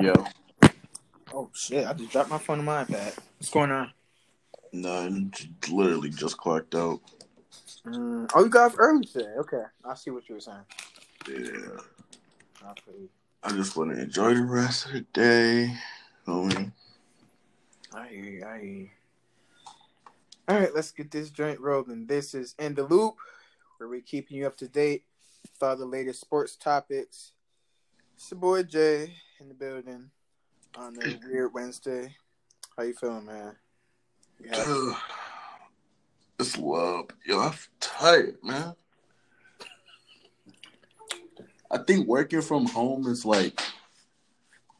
Yo. Oh shit! I just dropped my phone in my iPad. What's going on? None. Literally just clocked out. Mm, oh, you got off early today. Okay, I see what you were saying. Yeah. Okay. I just want to enjoy the rest of the day. Homie. I hear you. I hear you. All right, let's get this joint rolling. This is in the loop, where we're keeping you up to date with all the latest sports topics. It's your boy Jay in the building on a weird Wednesday. How you feeling, man? You happy? It's love. Yo, I'm tired, man. I think working from home is like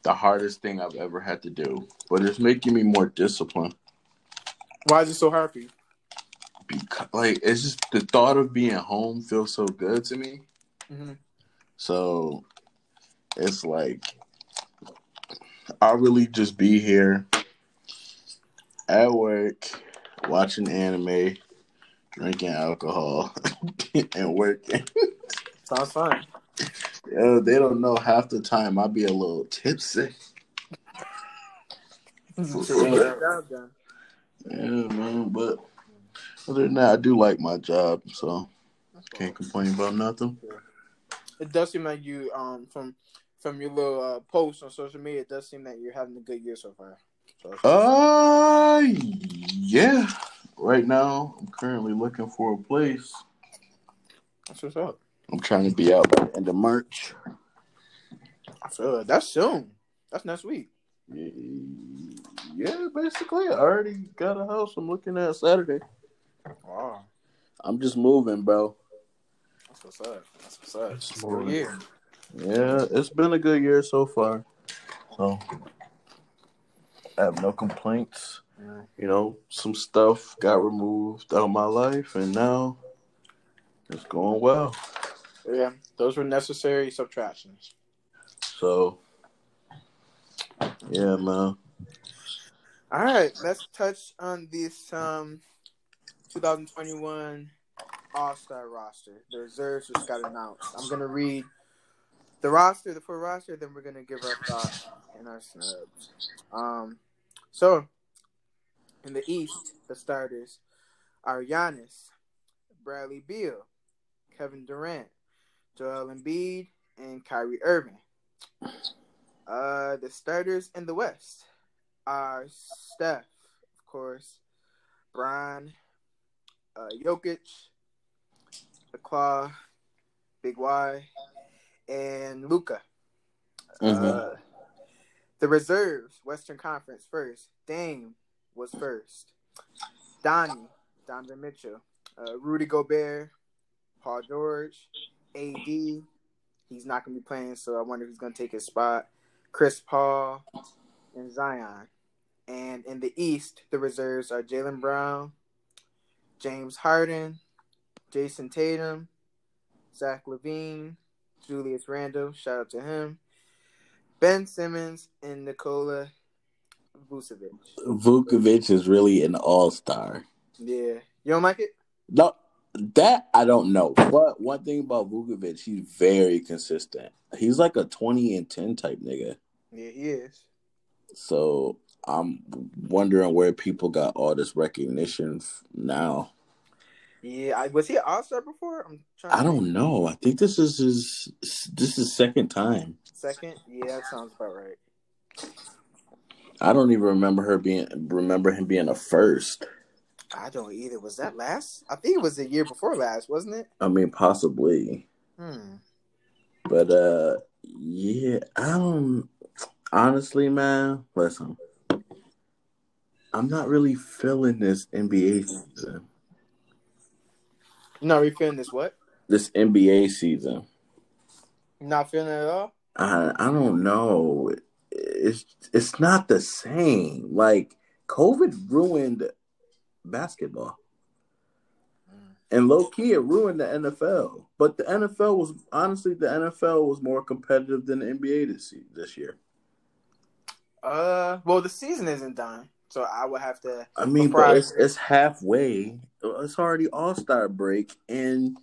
the hardest thing I've ever had to do, but it's making me more disciplined. Why is it so hard for you? Because, like, it's just the thought of being home feels so good to me. Mm-hmm. So it's like I'll really just be here at work, watching anime, drinking alcohol, and working. Sounds fun. Yo, they don't know half the time I'll be a little tipsy. Good job, John. Yeah, man. But other than that, I do like my job, so can't complain about nothing. It does seem like you, um, from from your little uh, posts on social media, it does seem that you're having a good year so far. So, Uh, yeah. Right now, I'm currently looking for a place. that's what's up. I'm trying to be out by the end of March. I feel it. That's soon. That's next week. Yeah, basically, I already got a house. I'm looking at Saturday. Wow, I'm just moving, bro. that's what's up. That's what's up. It's a Moving. good year. Yeah, it's been a good year so far. So I have no complaints. You know, some stuff got removed out of my life, and now it's going well. Yeah, those were necessary subtractions. So, yeah, man. All right, let's touch on this um 2021 All Star roster. The reserves just got announced. I'm gonna read the roster, the full roster, then we're gonna give our thoughts and our snubs. Um, so in the East, the starters are Giannis, Bradley Beal, Kevin Durant, Joel Embiid, and Kyrie Irving. Uh, the starters in the West are Steph, of course, Brian, uh, Jokic, the Claw, Big Y, and Luka. Mhm. Uh, the reserves, Western Conference first. Dame was first. Donnie, Donovan Mitchell, uh, Rudy Gobert, Paul George, AD. He's not going to be playing, so I wonder who's going to take his spot. Chris Paul and Zion. And in the East, the reserves are Jaylen Brown, James Harden, Jayson Tatum, Zach LaVine, Julius Randle, shout out to him, Ben Simmons, and Nikola Vucevic. Vukovic is really an all star. Yeah. You don't like it? No, that I don't know. But one thing about Vukovic, he's very consistent. He's like a 20 and 10 type nigga. Yeah, he is. So I'm wondering where people got all this recognition now. Yeah, I, was he an All Star before? I'm trying. I don't know. I think this is his this is second time. Second, yeah, that sounds about right. I don't even remember her being remember him being a first. I don't either. Was that last? I think it was the year before last, wasn't it? I mean, possibly, Hmm. but uh, yeah, I don't. Honestly, man, listen, I'm not really feeling this NBA season. You not really feeling this? What? This NBA season, not feeling it at all? I I don't know. It's it's not the same. Like COVID ruined basketball. And low key, it ruined the NFL. But the NFL was honestly, the NFL was more competitive than the NBA this this year. Uh, well, the season isn't done, so I would have to. I mean, but it's, it's halfway. It's already All Star break, and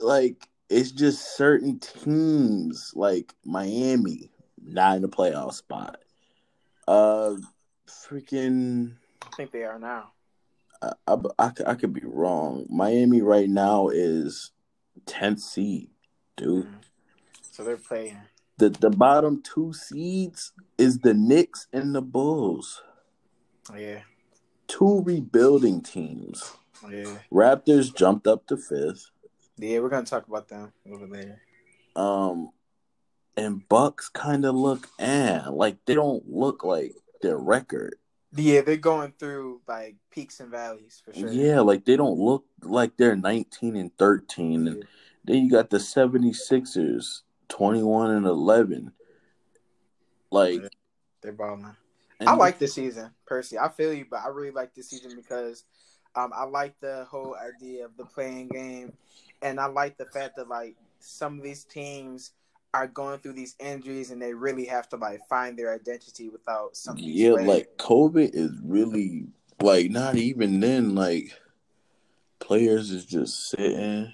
like it's just certain teams like Miami, not in the playoff spot. Uh, freaking. I think they are now. I, I, I, I could be wrong. Miami right now is 10th seed, dude. Mm-hmm. So they're playing. The the bottom two seeds is the Knicks and the Bulls. Yeah. Two rebuilding teams. Yeah. Raptors jumped up to fifth. Yeah, we're gonna talk about them a little later. Um, and Bucks kind of look and eh, like they don't look like their record. Yeah, they're going through like peaks and valleys for sure. Yeah, like they don't look like they're 19 and 13. And then you got the 76ers 21 and 11. Like they're balling. I like this season, Percy. I feel you, but I really like this season because um, I like the whole idea of the play-in game, and I like the fact that like some of these teams are going through these injuries and they really have to like find their identity without something. Yeah, like COVID is really like not even then like players is just sitting.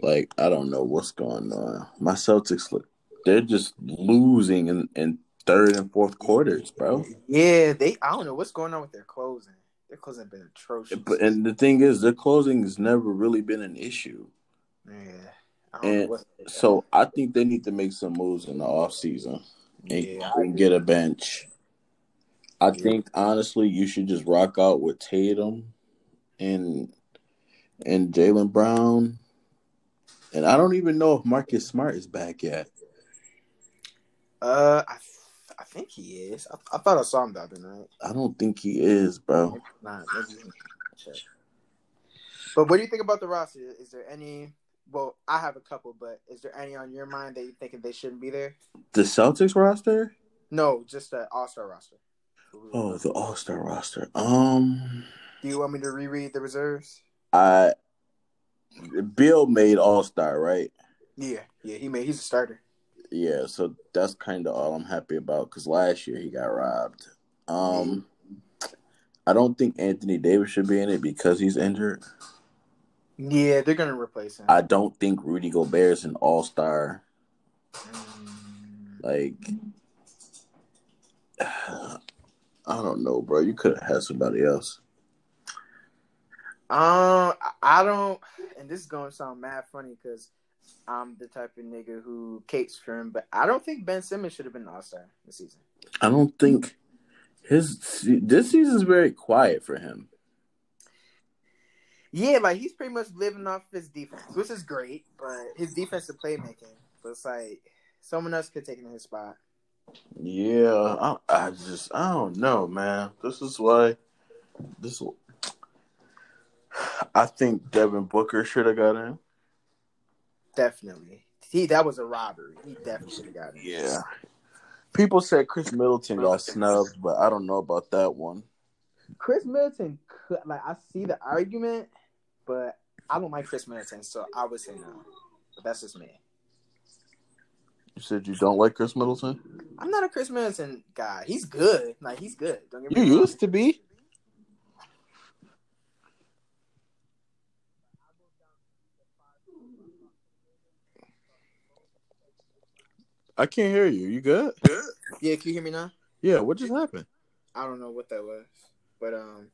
Like I don't know what's going on. My Celtics look they're just losing and, in third and fourth quarters, bro. Yeah, they I don't know what's going on with their closing. Their closing been atrocious. But and the thing is, their closing has never really been an issue. Yeah. And so I think they need to make some moves in the off season and, yeah, and get a bench. I yeah. think honestly, you should just rock out with Tatum and and Jaylen Brown. And I don't even know if Marcus Smart is back yet. Uh, I think he is. I, I, thought I saw him the other night. I don't think he is, bro. But what do you think about the roster? Is there any? Well, I have a couple, but is there any on your mind that you think they shouldn't be there? The Celtics roster? No, just the All Star roster. Oh, the All Star roster. Um. Do you want me to reread the reserves? I. Beal made All Star, right? Yeah, yeah, he made. He's a starter yeah, so that's kind of all I'm happy about because last year he got robbed. Um, I don't think Anthony Davis should be in it because he's injured. Yeah, they're gonna replace him. I don't think Rudy Gobert is an All Star. Like, I don't know, bro. You could have had somebody else. Um, I don't, and this is gonna sound mad funny because I'm the type of nigga who capes for him, but I don't think Ben Simmons should have been All Star this season. I don't think his this season's very quiet for him. Yeah, like he's pretty much living off his defense, which is great, but his defensive playmaking. It's like someone else could take in his spot. Yeah, I, I just I don't know, man. This is why this. I think Devin Booker should have got in. Definitely. He that was a robbery. He definitely should have got it. Yeah. People said Khris Middleton got snubbed, but I don't know about that one. Khris Middleton could like I see the argument, but I don't like Khris Middleton, so I would say no. But that's just me. You said you don't like Khris Middleton? I'm not a Khris Middleton guy. He's good. Like he's good. Don't get me you used to be. I can't hear you. You good? Yeah, can you hear me now? Yeah, what just happened? I don't know what that was, but um,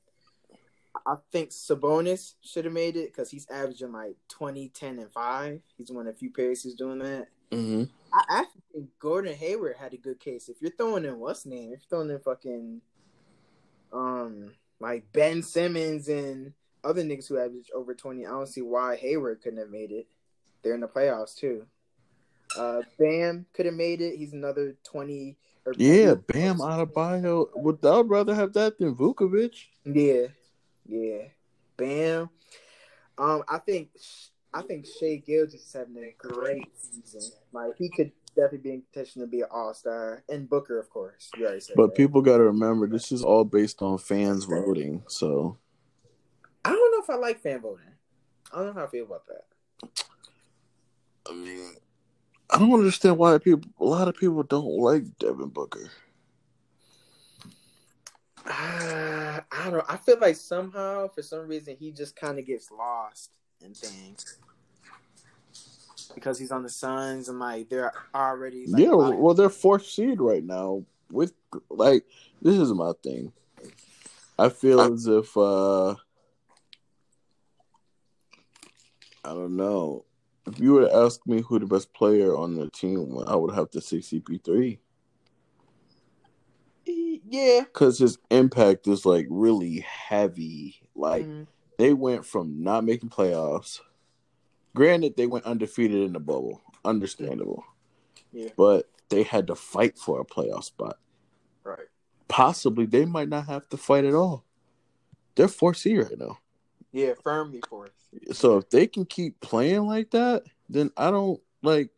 I think Sabonis should have made it because he's averaging like 20, 10, and five. He's one of the few players who's doing that. Mm-hmm. I actually think Gordon Hayward had a good case. If you're throwing in what's name, if you're throwing in fucking um like Ben Simmons and other niggas who average over twenty, I don't see why Hayward couldn't have made it. They're in the playoffs too. Uh, Bam could have made it. He's another twenty. yeah, Bam Adebayo. Would I'd rather have that than Vucevic. Yeah, yeah. Bam. Um, I think I think Shai Gilgeous is having a great season. Like he could definitely be in contention to be an All Star, and Booker, of course. You already said but that. people got to remember this is all based on fans voting. So I don't know if I like fan voting. I don't know how I feel about that. I mean, I don't understand why people. A lot of people don't like Devin Booker. Uh, I don't. I feel like somehow, for some reason, he just kind of gets lost in things. because he's on the Suns and like they're already like, yeah, well, they're fourth seed right now. With like, this is my thing. I feel as if uh I don't know. If you were to ask me who the best player on the team, I would have to say CP3 yeah. because his impact is like really heavy. Like Mhm. they went from not making playoffs. Granted, they went undefeated in the bubble. Understandable. Yeah. But they had to fight for a playoff spot. Right. Possibly they might not have to fight at all. They're fourth seed right now. Yeah, firmly fourth. So if they can keep playing like that, then I don't like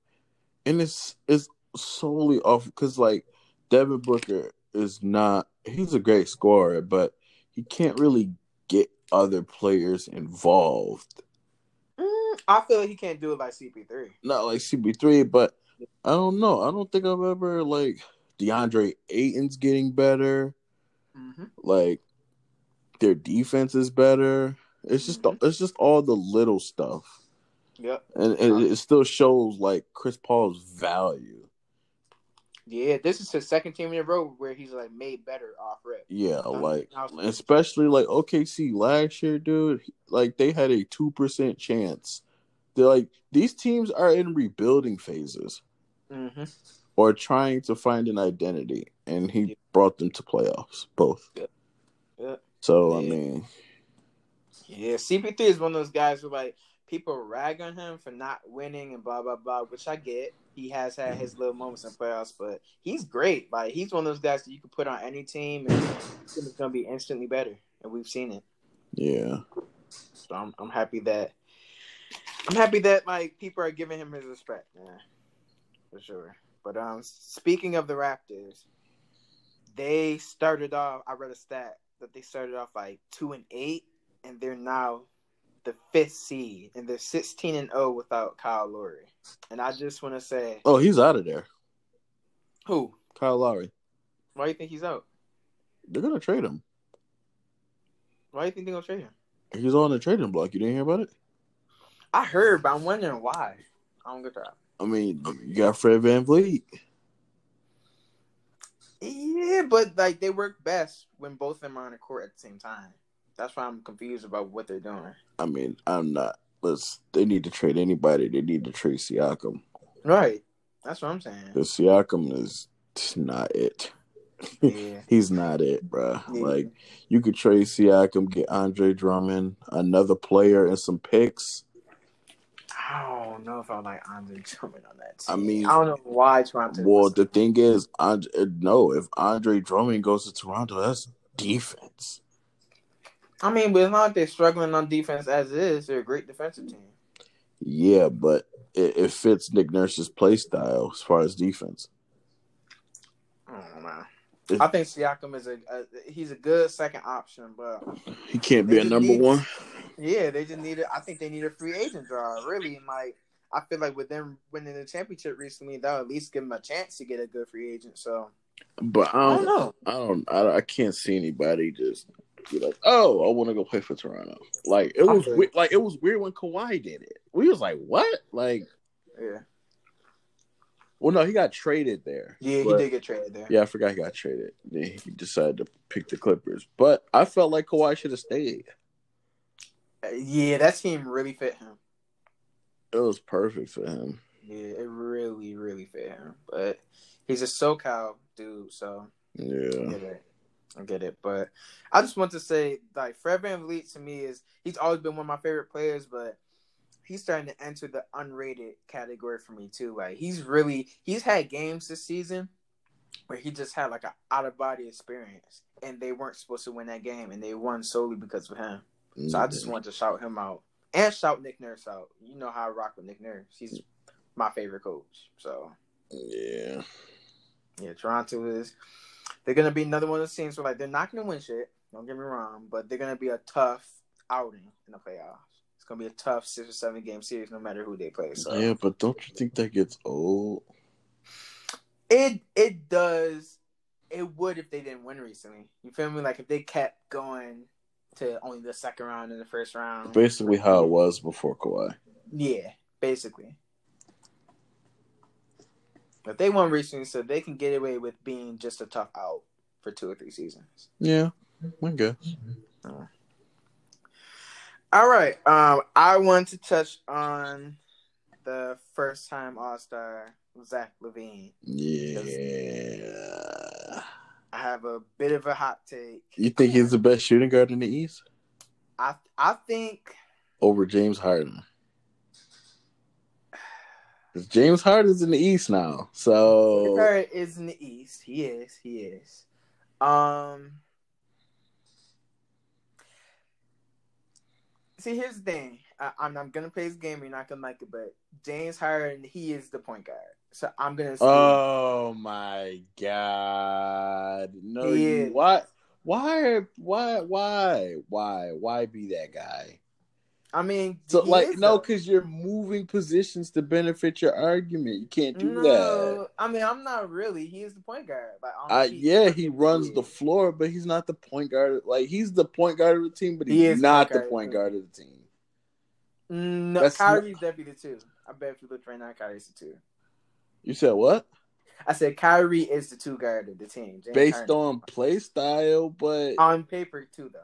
and it's it's solely off because like Devin Booker is not he's a great scorer, but he can't really get other players involved. Mm, I feel like he can't do it like CP3. Not like CP3, but I don't know. I don't think I've ever like DeAndre Ayton's getting better. Mm-hmm. Like their defense is better. It's just it's just all the little stuff, Yeah, and, and it still shows like Chris Paul's value. Yeah, this is his second team in a row where he's like made better off rip. Yeah, like especially like OKC last year, dude. Like they had a two percent chance. They're like these teams are in rebuilding phases Mm-hmm. or trying to find an identity, and he Yeah. brought them to playoffs both. Yeah. Yeah. So I mean, Yeah, CP3 is one of those guys who like people rag on him for not winning and blah blah blah, which I get. He has had his little moments in playoffs, but he's great. Like he's one of those guys that you can put on any team and it's gonna be instantly better. And we've seen it. yeah, So I'm I'm happy that I'm happy that like people are giving him his respect, man. For sure. But um speaking of the Raptors, they started off I read a stat that they started off like two and eight and they're now the fifth seed and they're sixteen and 0 without Kyle Lowry. And I just wanna say oh, he's out of there. who? Kyle Lowry. Why do you think he's out? They're gonna trade him. Why do you think they're gonna trade him? He's on the trading block. You didn't hear about it? I heard, but I'm wondering why. I don't get that. I mean, you got Fred VanVleet. Yeah, but like they work best when both of them are on the court at the same time. That's why I'm confused about what they're doing. I mean, I'm not. Let's. They need to trade anybody. They need to trade Siakam. Right. That's what I'm saying. The Siakam is not it. Yeah. He's not it, bro. Yeah. Like you could trade Siakam, get Andre Drummond, another player, and some picks. I don't know if I like Andre Drummond on that. Team. I mean- I don't know why Toronto. Well, the thing is, Andre, no. If Andre Drummond goes to Toronto, that's defense. I mean, but it's not like they're struggling on defense as is. They're a great defensive team. Yeah, but it, it fits Nick Nurse's play style as far as defense. I don't know. I think Siakam is a, a he's a good second option, but He can't be a number need- one. yeah, they just need. A, I think they need a free agent draw. Really, and like I feel like with them winning the championship recently, that'll at least give them a chance to get a good free agent. So But I I don't, don't know. I don't. I, I can't see anybody just be like, "Oh, I want to go play for Toronto." Like it was, we- like it was weird when Kawhi did it. We was like, "What?" Like, Yeah, well, no, he got traded there. yeah, But- he did get traded there. Yeah, I forgot he got traded. Then he decided to pick the Clippers. But I felt like Kawhi should have stayed. Uh, Yeah, that team really fit him. It was perfect for him. Yeah, it really, really fit him. But he's a SoCal dude, so Yeah, it. I get it. But I just want to say, like, Fred VanVleet to me is he's always been one of my favorite players, but he's starting to enter the unrated category for me too. Like he's really he's had games this season where he just had like an out of body experience and they weren't supposed to win that game and they won solely because of him. So I just mm-hmm. want to shout him out and shout Nick Nurse out. You know how I rock with Nick Nurse. He's my favorite coach. So yeah. yeah, Toronto is. They're gonna be another one of those teams where like they're not gonna win shit. Don't get me wrong, but they're gonna be a tough outing in the playoffs. It's gonna be a tough six or seven game series, no matter who they play. So Yeah, but don't you think that gets old? it it does. It would if they didn't win recently. You feel me? Like if they kept going to only the second round and the first round. Basically, how it was before Kawhi. Yeah, basically. But they won recently, so they can get away with being just a tough out for two or three seasons. Yeah, I guess. All right. Um, I want to touch on the first time All Star Zach LaVine. Yeah. I have a bit of a hot take. You think he's the best shooting guard in the East I I think over James Harden? James Harden's in the East now, so Curry is in the East. He is. He is. Um. See, here's the thing. I, I'm I'm gonna play this game. You're not gonna like it, but James Harden, he is the point guard. So I'm gonna. Say, Oh my god! No, you is. why? Why? Why? Why? Why? Why be that guy? I mean, So, like, no, because you're moving positions to benefit your argument. You can't do that. I mean, I'm not really. He is the point guard. Like, on I, the cheap, yeah, he runs the floor, but he's not the point guard. Like, he's the point guard of the team, but He he's is not point the point guard of the team. No, That's Kyrie's definitely the two. I bet if you look right now, Kyrie's the two. You said what? I said Kyrie is the two guard of the team. James Based Harden. on play style, but on paper too, though.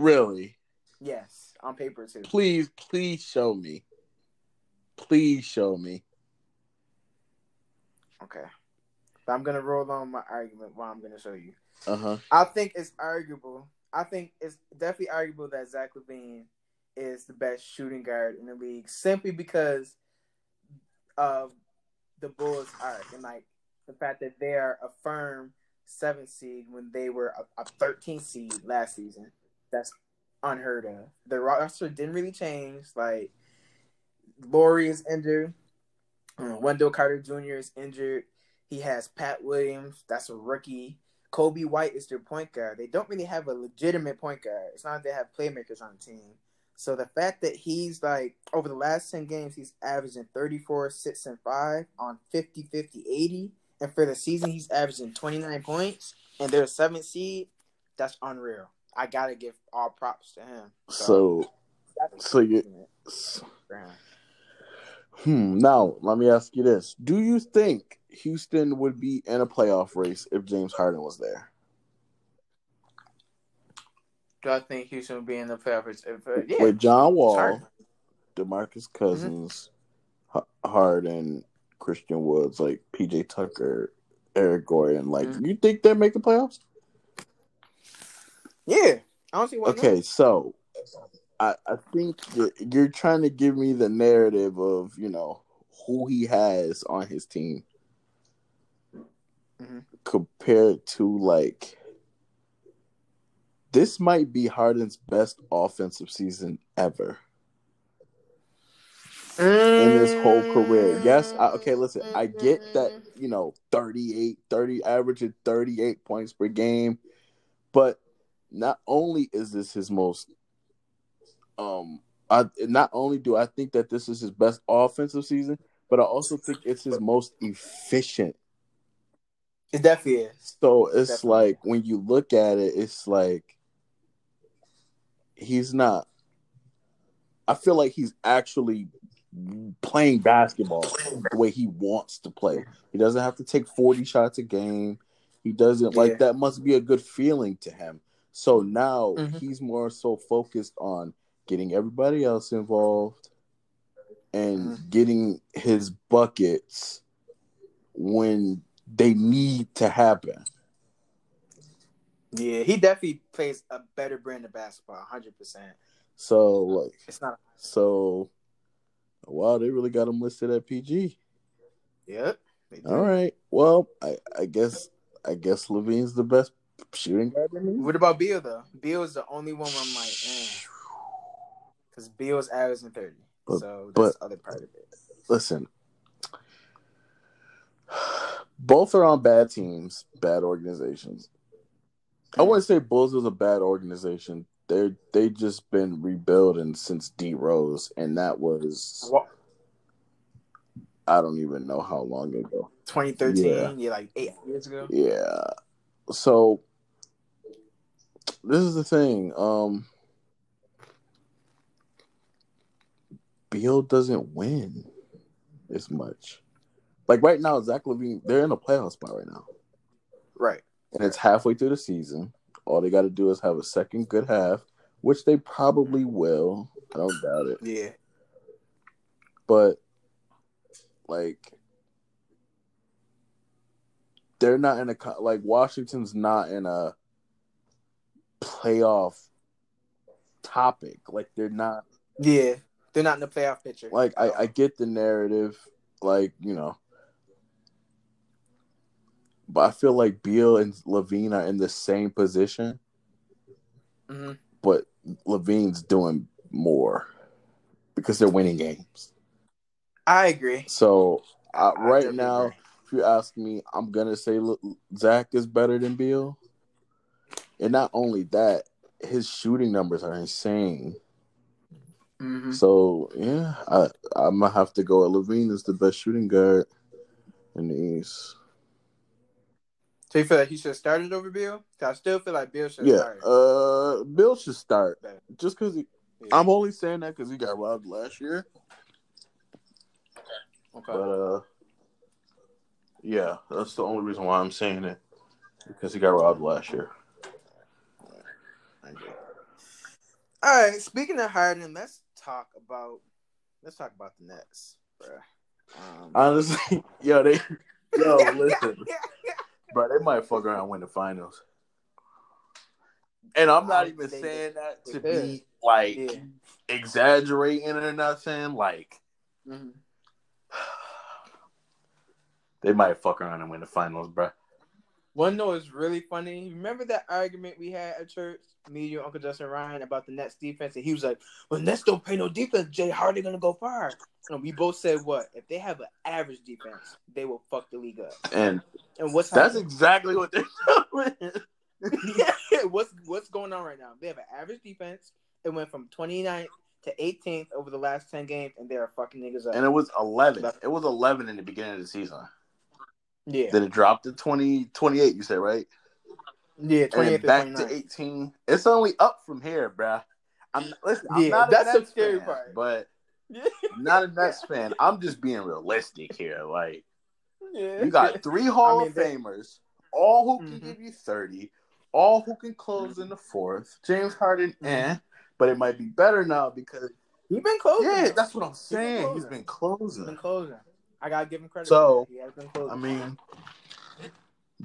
really, Yes, on paper too. please, please show me. Please show me. Okay, but I'm gonna roll on my argument. While I'm gonna show you. Uh huh. I think it's arguable. I think it's definitely arguable that Zach LaVine is the best shooting guard in the league simply because of the Bulls' arc and like the fact that they are a firm seventh seed when they were a, a 13th seed last season. That's unheard of. The roster didn't really change. Like Lauri is injured. Uh, Wendell Carter Jr. is injured. He has Pat Williams. That's a rookie. Coby White is their point guard. They don't really have a legitimate point guard. It's not like they have playmakers on the team. So the fact that he's like over the last 10 games, he's averaging 34, 6, and 5 on 50, 50, 80. And for the season, he's averaging 29 points. And they're a seventh seed. That's unreal. I gotta give all props to him. So, that's so you. Hmm. Now, let me ask you this: Do you think Houston would be in a playoff race if James Harden was there? Do I think Houston would be in the playoffs? If, uh, yeah, With John Wall. DeMarcus Cousins, H- Harden, Christian Woods, like PJ Tucker, Eric Gordon, like Mhm. you think they make the playoffs? Yeah. I don't see why. Okay, not. so I I think that you're trying to give me the narrative of you know who he has on his team Mhm. compared to like this might be Harden's best offensive season ever in his whole career. Yes, I, okay, listen, I get that, you know, 38, 30, averaging 38 points per game, but not only is this his most, um, I not only do I think that this is his best offensive season, but I also think it's his most efficient. It definitely is. So it's Definitely. like when you look at it, it's like he's not. I feel like he's actually playing basketball the way he wants to play. He doesn't have to take 40 shots a game. He doesn't Yeah. like that must be a good feeling to him. So now Mhm. he's more so focused on getting everybody else involved and Mhm. getting his buckets when they need to happen. Yeah, he definitely plays a better brand of basketball, hundred percent. So like It's not. so wow, they really got him listed at PG. Yep. All right. Well, I, I guess I guess LaVine's the best shooting guard. What about Beal though? Beal is the only one where I'm like, eh. because Beal's averaging thirty, But- so that's but- the other part of it. Listen, both are on bad teams, bad organizations. I wouldn't say Bulls is a bad organization. They they just been rebuilding since D Rose, and that was I don't even know how long ago. 2013, yeah. like eight years ago. Yeah. So this is the thing. Um Beal doesn't win as much. like right now, Zach LaVine, they're in a playoff spot right now. Right. And it's halfway through the season. All they got to do is have a second good half, which they probably will. I don't doubt it. Yeah. But like they're not in a like Washington's not in a playoff topic. Like they're not. Yeah, they're not in the playoff picture. Like I, I get the narrative, like you know, but I feel like Beal and LaVine are in the same position, mm-hmm. but LaVine's doing more because they're winning games. I agree. So uh, right now, agree. You ask me, I'm gonna say Zach is better than Beal, and not only that, his shooting numbers are insane. Mm-hmm. So yeah, I I'm gonna have to go. LaVine is the best shooting guard in the East. So you feel like he should have started over Beal? I still feel like Bill should. Yeah, started. uh, Beal should start just because yeah. I'm only saying that because he got robbed last year. Okay. But uh, yeah, that's the only reason why I'm saying it because he got robbed last year. All right. Speaking of Harden, let's talk about let's talk about the Nets, bro. Um, Honestly, yo, they yo listen, bro. They might fuck around and win the finals. And I'm not even saying that to be like yeah. exaggerating or nothing. Like, mm-hmm. They might fuck around and win the finals, bro. One know is really funny. Remember that argument we had at church, me, you, Uncle Justin Ryan, about the Nets defense, and he was like, "Well, Nets don't pay no defense. Jay Hardy gonna go far." And we both said, "What if they have an average defense? They will fuck the league up." And and what's that's happening? exactly what they're doing. yeah, what's what's going on right now? They have an average defense. It went from 29th to 18th over the last 10 games, and they're fucking niggas up. And it was 11. It was 11 in the beginning of the season. Yeah. Then it dropped to 20, 28, you said, right? Yeah, 28 and back to 18. It's only up from here, bruh. I'm, listen, I'm yeah, not that's the scary fan, part. But not a Nets fan. I'm just being realistic here. Like, yeah. you got three Hall I mean, of Famers, all who can mm-hmm. give you 30, all who can close in the fourth. James Harden, mm-hmm. eh. But it might be better now because he's been closing. Yeah, that's what I'm saying. He's been closing. He's been closing. I gotta give him credit. So I mean,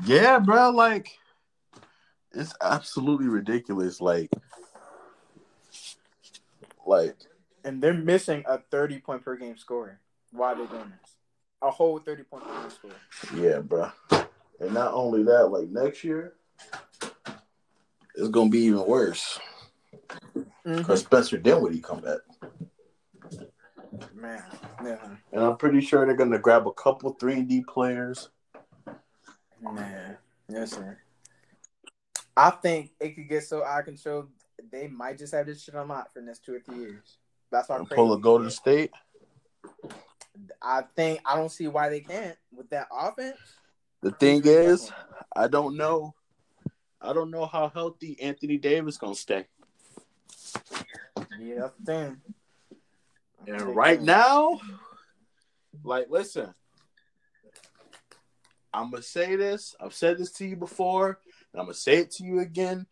yeah, bro. Like, it's absolutely ridiculous. Like, like, and they're missing a thirty point per game scorer. Why they doing this? A whole thirty point per game score. Yeah, bro. And not only that, like next year, it's gonna be even worse. Because mm-hmm. Spencer Dinwiddie come back. Man, yeah. And I'm pretty sure they're gonna grab a couple 3D players. Man, yes sir. I think it could get so out of control. They might just have this shit unlocked for the next two or three years. That's why. Pull a Golden State. I think I don't see why they can't with that offense. The thing is, I don't know. I don't know how healthy Anthony Davis gonna stay. Yeah, that's the thing. And right now, like, listen, I'm gonna say this. I've said this to you before, and I'm gonna say it to you again.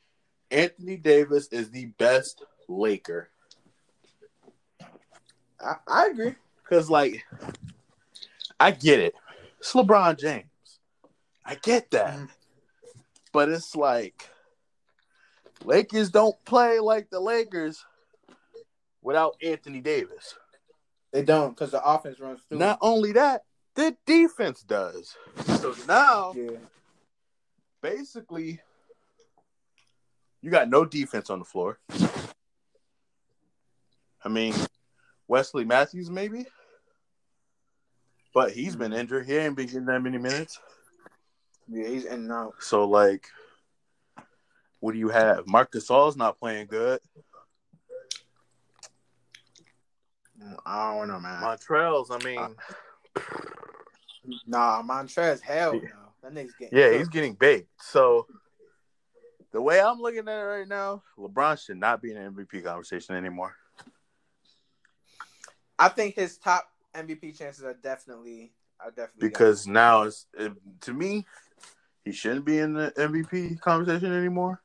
Anthony Davis is the best Laker. I, I agree. Cause like, I get it. It's LeBron James. I get that. Mm-hmm. But it's like Lakers don't play like the Lakers without Anthony Davis. They don't because the offense runs through. Not only that, the defense does. So now, yeah. basically, you got no defense on the floor. I mean, Wesley Matthews maybe, but he's been mm. injured. He ain't been getting that many minutes. Yeah, he's in and out. So like, what do you have? Marc Gasol's not playing good. I don't know, man. Montrez, I mean, uh, nah, Montrez, hell no. That nigga's getting. Yeah, cooked. he's getting big. So the way I'm looking at it right now, LeBron should not be in an MVP conversation anymore. I think his top MVP chances are definitely I definitely because now it's it, to me, he shouldn't be in the MVP conversation anymore.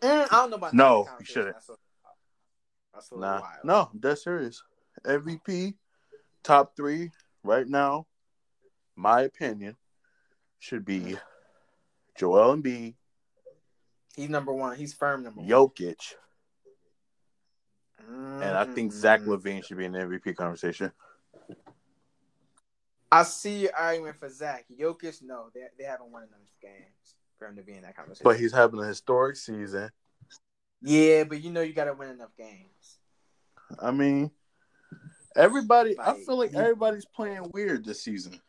Mm, I don't know about No, he shouldn't. That's a, that's a Nah, wild. no, that's serious. MVP, top three right now. My opinion should be Joel Embiid, He's number one. He's firm number one. Jokic, and I think Zach Mm. LaVine should be in the MVP conversation. I see your argument for Zach. Jokic, no, they, they haven't won enough games for him to be in that conversation. But he's having a historic season. yeah, but you know you got to win enough games. I mean, everybody. I feel like everybody's playing weird this season.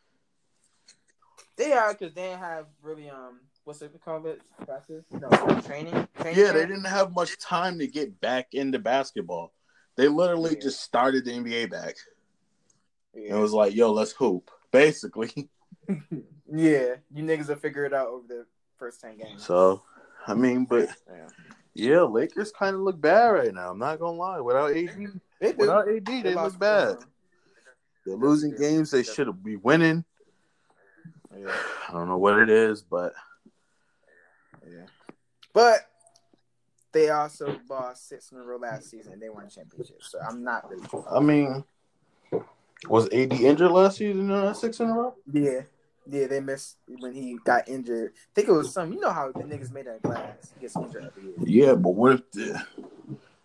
They are because they didn't have really um what's it called it practice no training. training Yeah, they didn't have much time to get back into basketball. They literally Yeah. just started the NBA back. Yeah. It was like, yo, let's hoop, basically. yeah, you niggas will figure it out over the first ten games. So, I mean, but yeah. yeah, Lakers kind of look bad right now. I'm not gonna lie. Without AD, They do. without AD, they lost look bad. They're losing Yeah. games they should be winning. Yeah, I don't know what it is, but yeah. But they also lost six in a row last season. and They won championships, so I'm not really. I mean, was AD injured last season? Uh, six in a row. Yeah, yeah. They missed when he got injured. I think it was some. You know how the niggas made that glass he gets injured every year. Yeah, but what if the?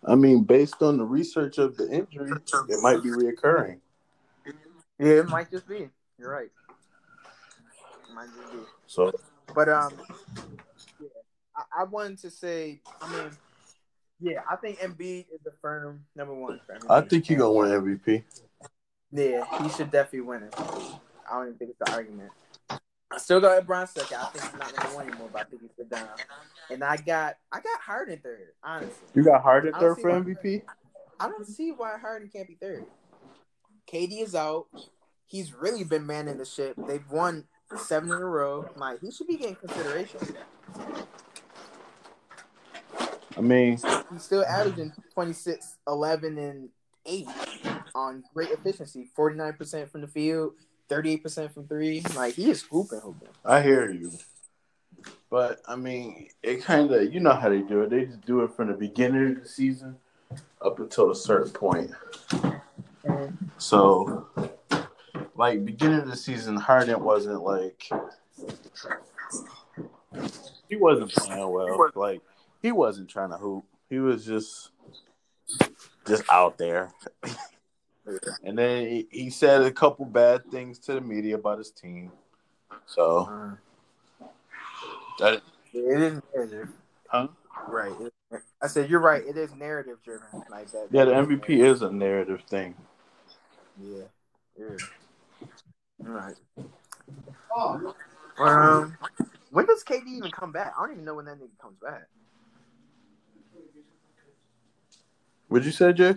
I mean, based on the research of the injury, it might be reoccurring. Yeah, it might just be. You're right. It might just be. So But um, yeah, I, I wanted to say. I mean, yeah, I think Embiid is the firm number one for I think he gonna win MVP. Yeah, he should definitely win it. I don't even think it's an argument. I still got LeBron second. I think he's not number one anymore, but I think he's still down. And I got I got Harden third. Honestly, You got Harden third for MVP. I don't see why Harden can't be third. KD is out. He's really been manning the ship. They've won seven in a row. Like he should be getting consideration. I mean, He's still averaging 26, 11, and 8 on great efficiency. 49% from the field, 38% from three. Like, he is hooping, hooping. I hear you, but I mean, it kind of you know how they do it. They just do it from the beginning of the season up until a certain point. So, like beginning of the season, Harden wasn't like he wasn't playing well. Like he wasn't trying to hoop. He was just just out there. and then he, he said a couple bad things to the media about his team. So Uh, that it is narrative. huh? Right. I said, you're right. It is narrative driven. Like that. Yeah, the MVP is a narrative thing. Yeah. Yeah. All right. Oh. Um, when does KD even come back? I don't even know when that nigga comes back. What'd you say, Jay?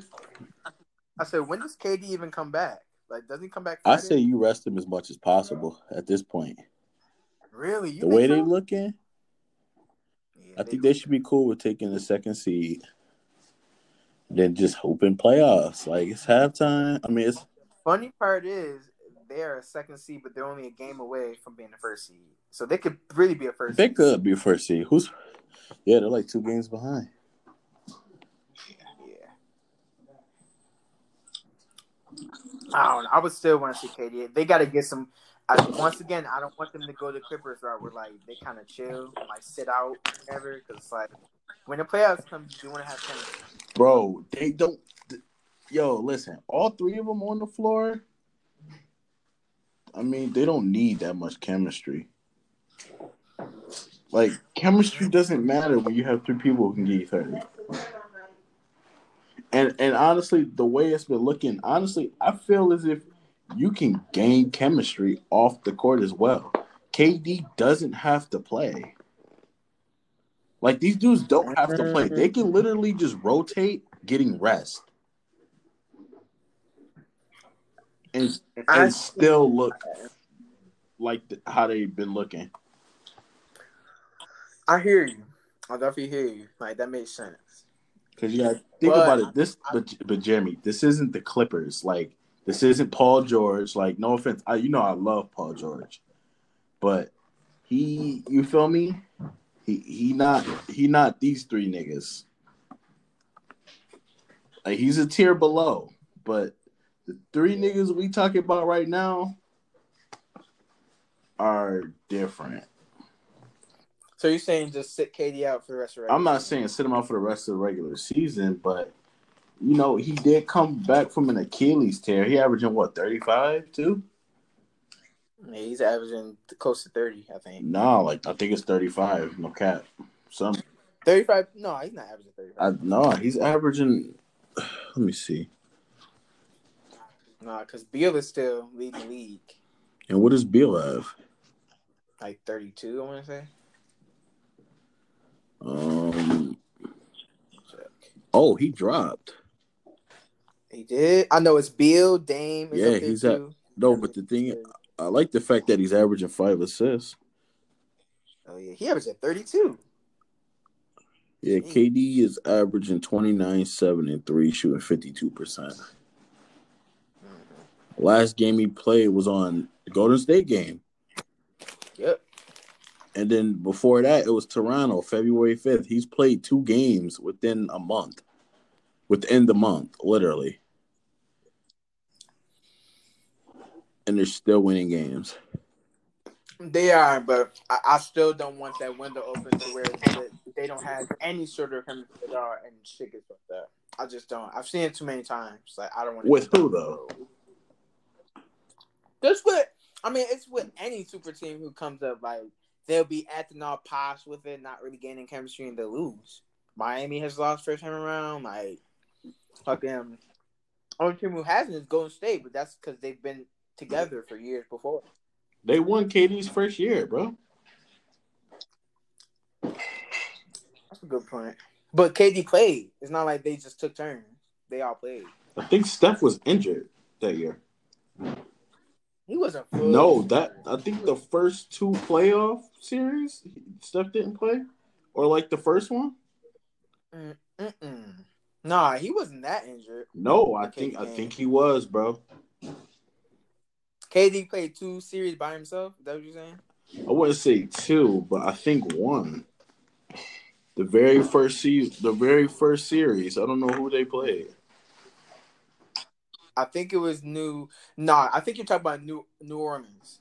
I said, when does KD even come back? Like, doesn't he come back? I say you rest him as much as possible at this point. really? You The way so? they looking, Yeah, I think they should be cool with taking the second seed. Then just hoping playoffs. Like it's halftime. I mean, it's Funny part is they're a second seed, but they're only a game away from being the first seed. So they could really be a first. they seed. could be first seed. Who's? Yeah, they're like two games behind. Yeah. I don't know. I would still want to see KD. They got to get some. I, once again, I don't want them to go the Clippers route where like they kind of chill, like sit out, whatever. Because like when the playoffs come, you want to have chemistry. Bro, they don't. Yo, listen, all three of them on the floor. I mean, they don't need that much chemistry. Like, chemistry doesn't matter when you have three people who can get you 30. And and honestly, the way it's been looking, honestly, I feel as if you can gain chemistry off the court as well. KD doesn't have to play. Like these dudes don't have to play. They can literally just rotate getting rest. And, I- and still look like the, how they've been looking. I hear you. I definitely hear you. Like that makes sense. Because you got to think But- about it. This, but but Jeremy, this isn't the Clippers. Like This isn't Paul George. Like, no offense, I you know I love Paul George, but he, you feel me? He he not he not these three niggas. Like he's a tier below, but the three niggas we talking about right now are different. So you're saying just sit KD out for the rest of the I'm not saying sit him out for the rest of the regular season, but you know, he did come back from an Achilles tear. He averaging what, 35 too? Yeah, he's averaging close to 30, I think. No, like I think it's 35, no cap. Some 35? No, he's not averaging 35. I no, he's averaging let me see. Nah, because Beal is still leading the league. And what does Beal have? Like 32, I want to say. Um. Oh, he dropped. He did. I know it's Bill Dame. Is Yeah, he's at- too. No, but the thing, I like the fact that he's averaging five assists. Oh yeah, he averaged at 32. Yeah, Jeez. KD is averaging 29, 7, and 3, shooting 52%. Mm-hmm. Last game he played was on the Golden State game. Yep. And then before that, it was Toronto, February 5th. He's played two games within a month. Within the month, literally. And they're still winning games. They are, but I, I still don't want that window open to where they, don't have any sort of chemistry at all and shit gets fucked up. I just don't. I've seen it too many times. Like I don't want. With who, though? Just with. I mean, it's with any super team who comes up. Like they'll be acting all posh with it, not really gaining chemistry, and they lose. Miami has lost first time around. Like fucking. Only team who hasn't is Golden State, but that's because they've been together for years before. They won KD's first year, bro. That's a good point. But KD played. It's not like they just took turns. They all played. I think Steph was injured that year. He wasn't. Full No, that I think the first two playoff series, Steph didn't play, or like the first one. Mm, mm-mm. Nah, he wasn't that injured. No, I think I think he was, bro. KD played two series by himself. Is that what you're saying? I wouldn't say two, but I think one. The very first se- the very first series. I don't know who they played. I think it was New. Nah, I think you're talking about New New Orleans,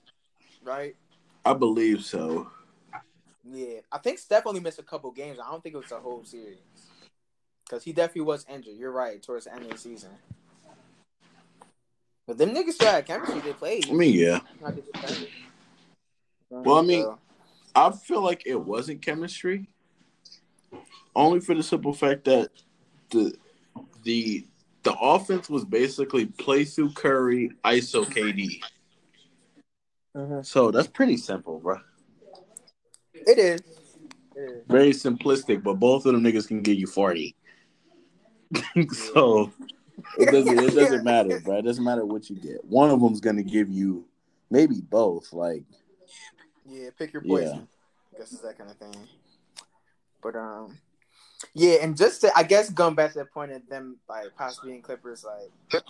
right? I believe so. Yeah, I think Steph only missed a couple games. I don't think it was a whole series because he definitely was injured. You're right towards the end of the season. But them niggas still had chemistry. They played. I mean, yeah. Not just defending. Well, I mean- I feel like it wasn't chemistry. Only for the simple fact that the the the offense was basically play through Curry, ISO KD. Mhm. So that's pretty simple, bro. it is. It is. Very simplistic, but both of them niggas can give you 40. so it doesn't it doesn't matter, bro. It doesn't matter what you get. One of them's gonna give you maybe both. Like Yeah, pick your Yeah. I guess it's that kind of thing. But um, yeah, and just to, I guess going back to the point of them like possibly being Clippers, like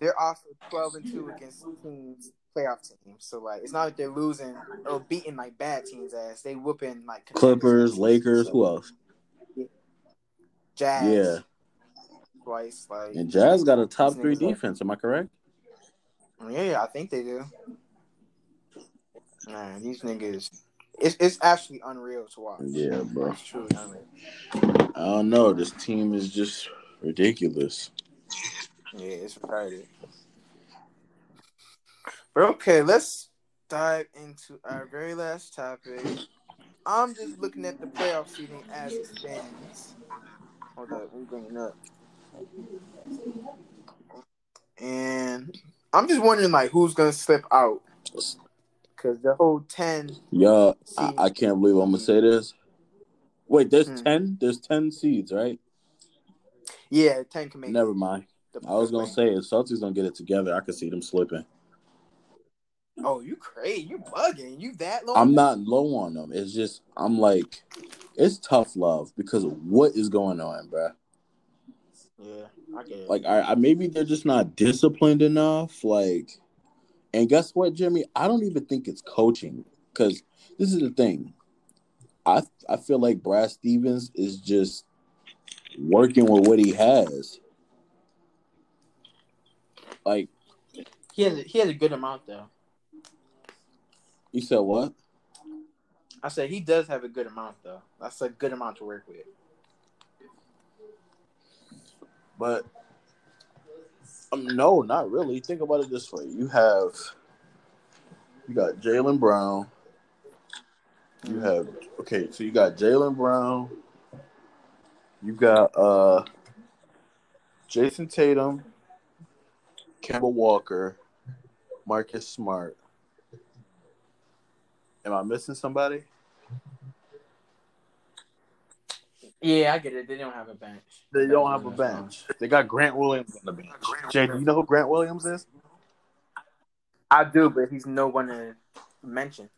they're also twelve and two against teams playoff teams. So like it's not like they're losing or beating like bad teams ass. They whooping like Clippers, Lakers, So, who else? Jazz. Yeah. Twice, like And Jazz got a top three defense. Am I correct? Yeah, I think they do. Man, these niggas, it's it's actually unreal to watch. Yeah, bro. It's truly unreal. I don't know. This team is just ridiculous. Yeah, it's retarded. But okay, let's dive into our very last topic. I'm just looking at the playoff seating as it stands. Hold up, let me bring it up. And I'm just wondering, like, who's gonna slip out? Because the whole ten, Yeah, I, I can't believe I'm gonna say this. Wait, there's Hmm. ten. There's ten seeds, right? yeah, ten can make. Never mind. I was gonna say if Celtics don't get it together, I could see them slipping. Oh, you crazy? You bugging? You that low? I'm not low on them. It's just I'm like, it's tough love because of what is going on, bruh. Yeah, I get it. Like, I, I maybe they're just not disciplined enough. Like, and guess what, Jimmy? I don't even think it's coaching because this is the thing. I I feel like Brad Stevens is just working with what he has. Like he has a, he has a good amount though. You said what? I said he does have a good amount though. That's a good amount to work with. But um, no, not really. Think about it this way: you have you got Jaylen Brown. You have okay, so you got Jaylen Brown. You got uh Jayson Tatum, Kemba Walker, Marcus Smart. Am I missing somebody? Yeah, I get it. They don't have a bench. They don't have a bench. They got Grant Williams on the bench. Jay, do you know who Grant Williams is? I do, but he's no one to mention.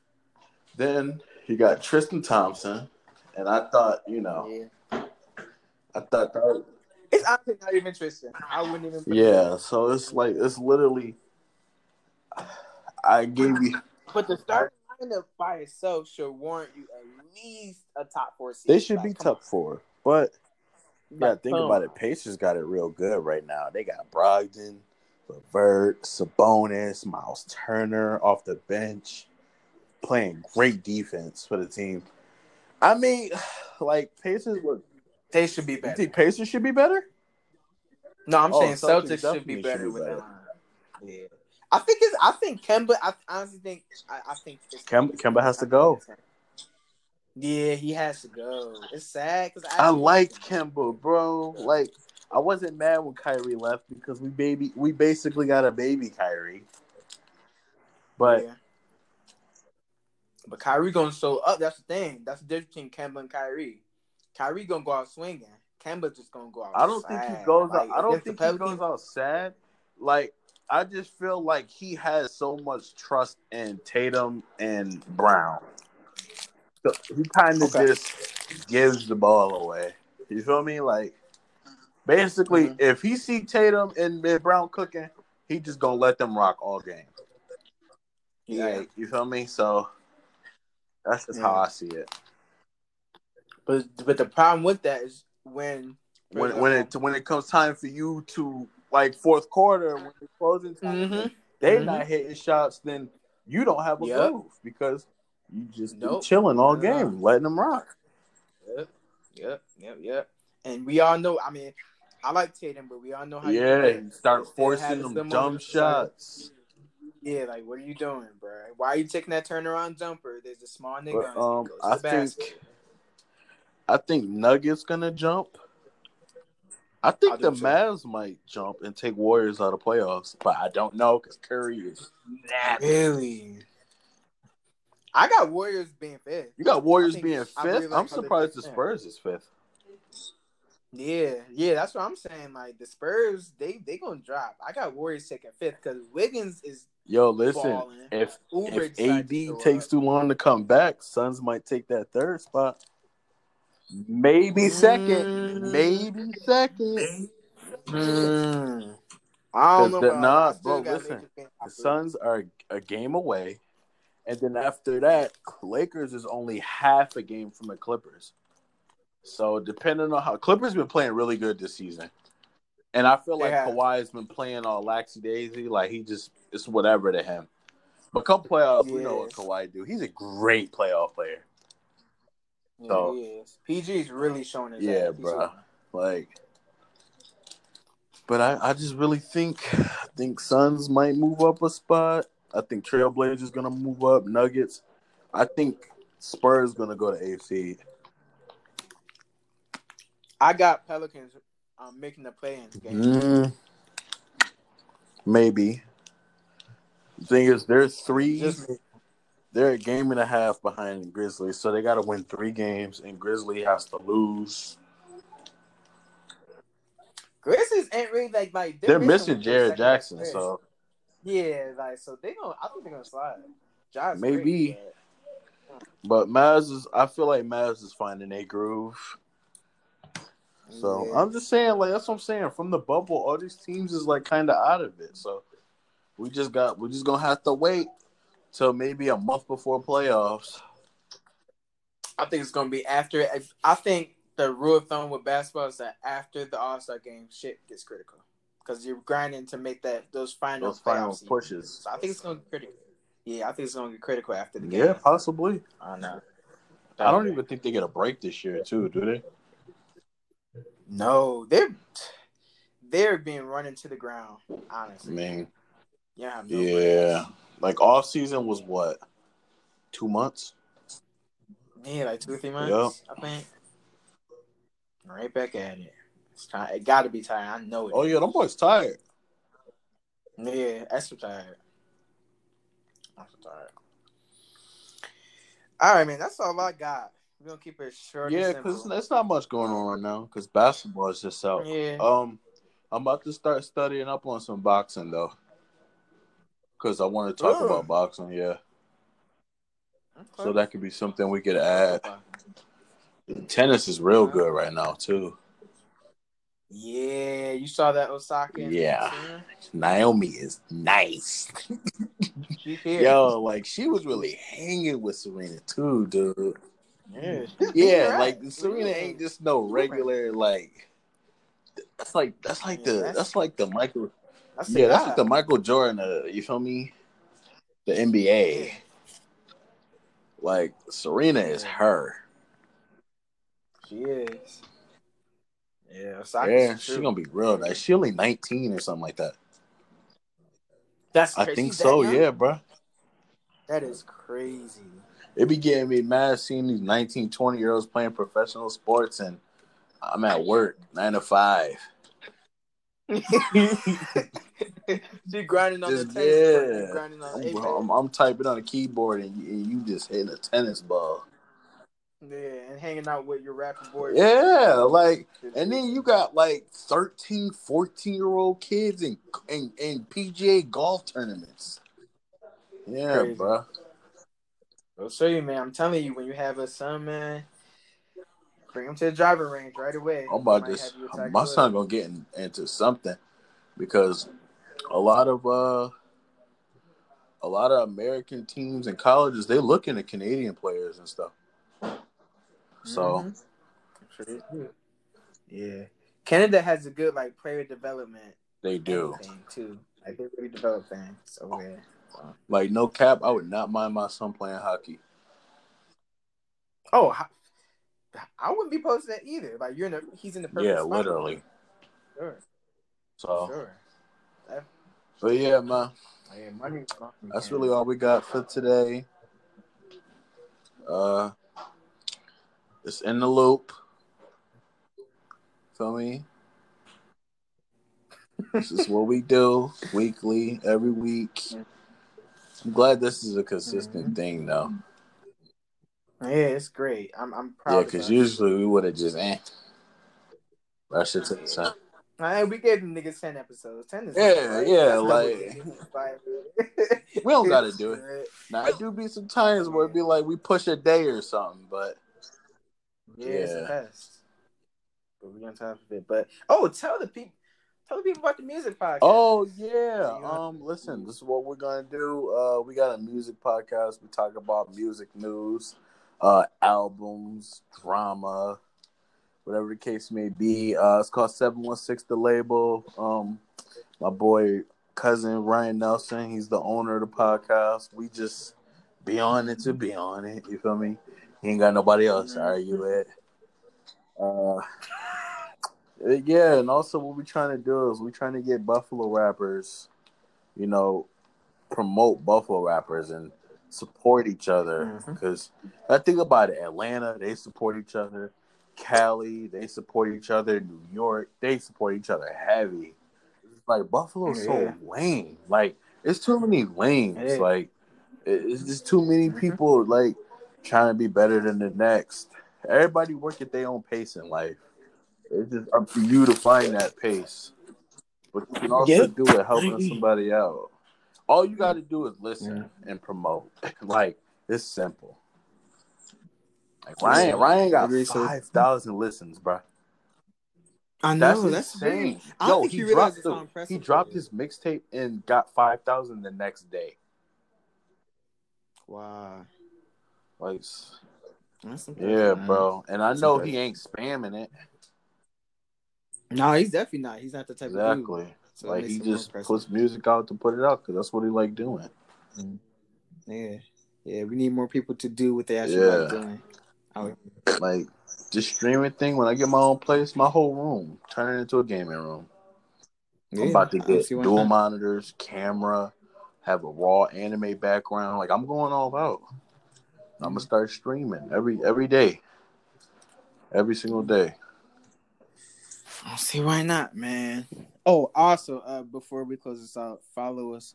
Then he got Tristan Thompson, and I thought, you know, Yeah. I thought that. It's honestly not even Tristan. I wouldn't even. put Yeah, so it's like it's literally. I gave you. But the starting lineup by itself should warrant you at least a top four seed. They should Like, be top four, but on. yeah, think about on. it. Pacers got it real good right now. They got Brogdon, Levert, Sabonis, Miles Turner off the bench, playing great defense for the team. I mean, like Pacers look. They should be better. You think Pacers should be better? No, I'm Oh, saying Celtics Celtics should be better should be with better. lineup. Yeah. I think it's. I think Kemba. I honestly think. I, I think it's, Kemba, Kemba has to go. Yeah, he has to go. It's sad because I liked Kemba, bro. Like I wasn't mad when Kyrie left because we baby we basically got a baby Kyrie. But Yeah. But Kyrie gonna show up. That's the thing. That's the difference between Kemba and Kyrie. Kyrie gonna go out swinging. Kemba just gonna go out. I don't think he goes Like, out. I don't think he goes out sad. Like I just feel like he has so much trust in Tatum and Brown. So he kind of Okay. just gives the ball away. You feel me? Like basically, Mhm. if he see Tatum and and Brown cooking, he just gonna let them rock all game. Yeah. Like, you feel me? So that's just how I see it. But but the problem with that is when When when it when it comes time for you to like fourth quarter when it's closing time, Mhm. they Mhm. not hitting shots, then you don't have a Yep. move because you just been Nope. chilling all Yeah. game, letting them rock. Yep, yep, yep, yep. And we all know. I mean, I like Tatum, but we all know how. he Yeah, plays. you start They forcing have them some dumb moments, like, shots. Yeah, like what are you doing, bro? Why are you taking that turnaround jumper? There's a small nigga. But, um, Goes I the basket. think I think Nuggets gonna jump. I I think do the too. Mavs might jump and take Warriors out of playoffs, but I don't know because Curry is nasty. Really? I got Warriors being fifth. You got Warriors think- being fifth. really like I'm surprised the. Spurs is fifth. Yeah, yeah, that's what I'm saying. Like the Spurs, they they gonna drop. I got Warriors taking fifth because Wiggins is Yo, listen, balling. if Uber if AD uh, takes up. too long to come back, Suns might take that third spot. Maybe second, Mm. maybe second. Mm. I don't know. the- nah, bro, listen, The. Suns are a game away, and then after that, Lakers is only half a game from the Clippers. So depending on how Clippers been playing really good this season, and I feel like have. Kawhi has been playing all laxy daisy, like he just it's whatever to him. But come playoffs, we know what Yes. Kawhi do. He's a great playoff player. Yeah, So- is. PG's really showing his Yeah, ass. He's bruh. showing- Like, but I, I just really think I think Suns might move up a spot. I think Trailblazers gonna move up. Nuggets. I think Spurs gonna go to AFC. I got Pelicans um, making the play-in game. Mm, maybe. The thing is, they're three. Just They're a game and a half behind Grizzlies, so they got to win three games, and Grizzly has to lose. Grizzlies ain't really like like They're, missing of their Jaren Jackson, so yeah, like so they gonna. I think they're gonna slide. Jaren's Maybe. great, But Mavs is. I feel like Mavs is finding a groove. So Yeah. I'm just saying, like that's what I'm saying. From the bubble, all these teams is like kind of out of it. So we just got we're just gonna have to wait till maybe a month before playoffs. I think it's gonna be after. I think the rule of thumb with basketball is that after the All Star game, shit gets critical because you're grinding to make that those final Those final pushes. So I think it's gonna be critical. Yeah, I think it's gonna get critical after the game. Yeah, possibly. I don't know. I don't even think they get a break this year, too, do they? No, they're they're being run into the ground. Honestly, mean, yeah, no yeah. breaks. Like off season was what? Two months? yeah, like two or three months. I think. Right back at it. It's time. It got to be tired. I know it. Oh yeah, them boys tired. Yeah, that's tired. That's tired. All right, man. That's all I got. We're gonna keep it short. Yeah, because there's not much going on right now. Because basketball is just out. yeah. Um, I'm about to start studying up on some boxing though, because I want to talk Ooh. about boxing. Yeah, so that could be something we could add. Tennis is real good right now too. Yeah, you saw that Osaka. Yeah. Naomi is nice. Yo, like she was really hanging with Serena too, dude. Yeah. Yeah, Right. like Serena ain't just no regular like. That's like that's like Yeah, the that's- that's like the Michael. Yeah, that's like the Michael Jordan. Uh, you feel me? The NBA. Like Serena is her. She is. Yeah, Yeah, she's gonna be real nice. She only nineteen or something like that. That's I think She's so. Yeah, bro. That is crazy. It be getting me mad seeing these 19, 20 year olds playing professional sports, and I'm at work nine to five. she grinding on Just- the tennis court, yeah. grinding on I'm, I'm, I'm typing on a keyboard, and you, and you just hitting a tennis ball. Yeah, and hanging out with your rapping boy. Yeah, like, and then you got like 13, 14 year old kids in, in, in PGA golf tournaments. Yeah, Crazy. bro. I'll show you, man. I'm telling you, when you have a son, man, bring him to the driver range right away. I'm about this. have you attack My son gonna get in, into something because a lot of uh, a lot of American teams and colleges they look into Canadian players and stuff. So Mhm. Do. Yeah, Canada has a good like player development. they do. thing too. Like they really develop things over there. Like no cap, I would not mind my son playing hockey. Oh, I, wouldn't be to that either. Like you're in the, he's in the perfect Yeah, spot. literally. Sure, So, sure. That, but yeah, man, yeah, money. that's really all we got for today. Uh, it's in the loop. Feel me? this is what we do weekly, every week. I'm glad this is a consistent Mhm. thing, though. Yeah, it's great. I'm I'm proud. Yeah, because usually we would have just eh, rushed it to the side. Hey, we gave them niggas ten episodes. Ten is Yeah, right? yeah, like- what they do. Like, We don't gotta do it. Now, I do be some times where it'd be like we push a day or something, but Yeah, it's Yeah. a test. But we on top of it. But oh, tell the people, tell the people about the music podcast. Oh yeah. Um listen, this is what we're gonna do. Uh we got a music podcast. We talk about music news, uh albums, drama, whatever the case may be. Uh it's called 716 the label. Um my boy cousin Ryan Nelson, he's the owner of the podcast. We just be on it to be on it, you feel me? He ain't got nobody else to you with. Uh yeah, and also what we're trying to do is we're trying to get Buffalo rappers, you know, promote Buffalo rappers and support each other. Because I think about it, Atlanta, they support each other. Cali, they support each other. New York, they support each other heavy. It's like Buffalo's so Yeah. lame. Like it's too many lanes. Yeah. Like it's just too many Mhm. people like trying to be better than the next. Everybody work at their own pace in life. It's just up to you to find that pace. But you can also Yep. do it helping somebody out. All you got to do is listen and promote. like it's simple. Like Ryan, Ryan got Agree, five thousand listens, bro. I know that's, insane. insane. I Yo, think he he dropped the, impressive he dropped his mixtape and got five thousand the next day. Wow, Like, that's yeah, man. bro. And I That's know impressive. he ain't spamming it. No, he's definitely not. He's not the type of dude. So like he just puts music out to put it out because that's what he like doing. Mm-hmm. Yeah, yeah. We need more people to do what they actually Yeah. like doing. Oh, Like the streaming thing. When I get my own place, my whole room turn it into a gaming room. yeah, I'm about to get dual not. monitors, camera, have a raw anime background. Like I'm going all out. I'm gonna mm-hmm. start streaming every every day, every single day. I don't see why not, man. Oh, also, uh, before we close this out, follow us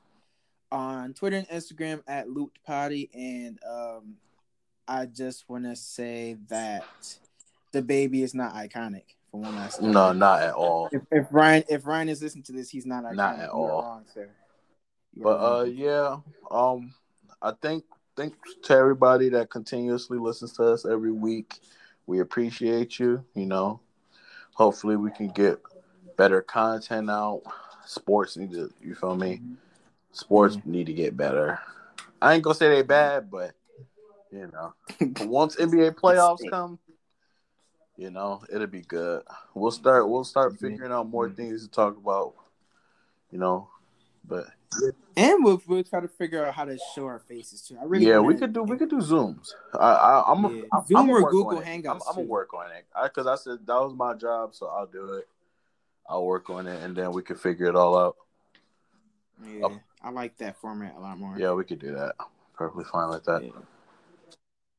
on Twitter and Instagram at Looped Potty, and um, I just want to say that the baby is not iconic for one last time. No, not at all. If, if Ryan if Ryan is listening to this, he's not iconic. Not at You are all. wrong, sir. But uh, yeah. Um, I think thanks to everybody that continuously listens to us every week. We appreciate you. You know, hopefully we can get better content out. Sports need to. You feel me? Mm-hmm. Sports mm-hmm. need to get better. I ain't gonna say they bad, but you know, once NBA playoffs come, you know, it'll be good. We'll start. We'll start mm-hmm. figuring out more things to talk about. You know, but and we'll we'll try to figure out how to show our faces too. I really yeah, we could do we could do zooms. I, I I'm a, Yeah. I'm, Zoom I'm or Google. Hangouts, I'm, I'm gonna work on it because I, said that was my job, so I'll do it. I'll work on it, and then we can figure it all out. Yeah, I like that format a lot more. Yeah, we could do that. Perfectly fine like that. Yeah.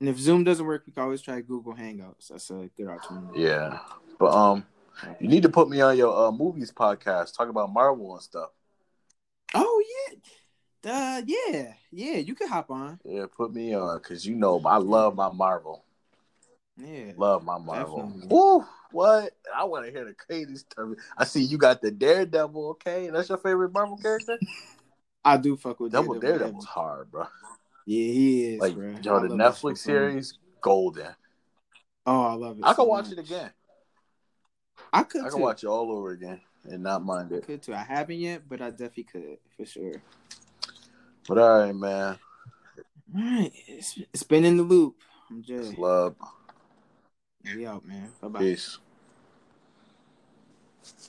And if Zoom doesn't work, we can always try Google Hangouts. That's a good alternative. Yeah, but um, you need to put me on your uh, movies podcast. Talk about Marvel and stuff. Oh yeah. Uh, yeah, yeah, you can hop on. Yeah, put me on because you know I love my Marvel. Yeah. Love my Marvel. Definitely. Woo! What? I want to hear the crazy stuff. I see you got the Daredevil. Okay, that's your favorite Marvel character. I do fuck with Double Daredevil. Daredevil's hard, bro. Yeah, he is. Like bro. yo, I the Netflix series, golden. Oh, I love it. I so can watch much. it again. I could I too. can watch it all over again and not mind I it. could too. I haven't yet, but I definitely could for sure. But all right, man. All right, it's, it's been in the loop. I'm just love. We out, man. Bye bye. Peace.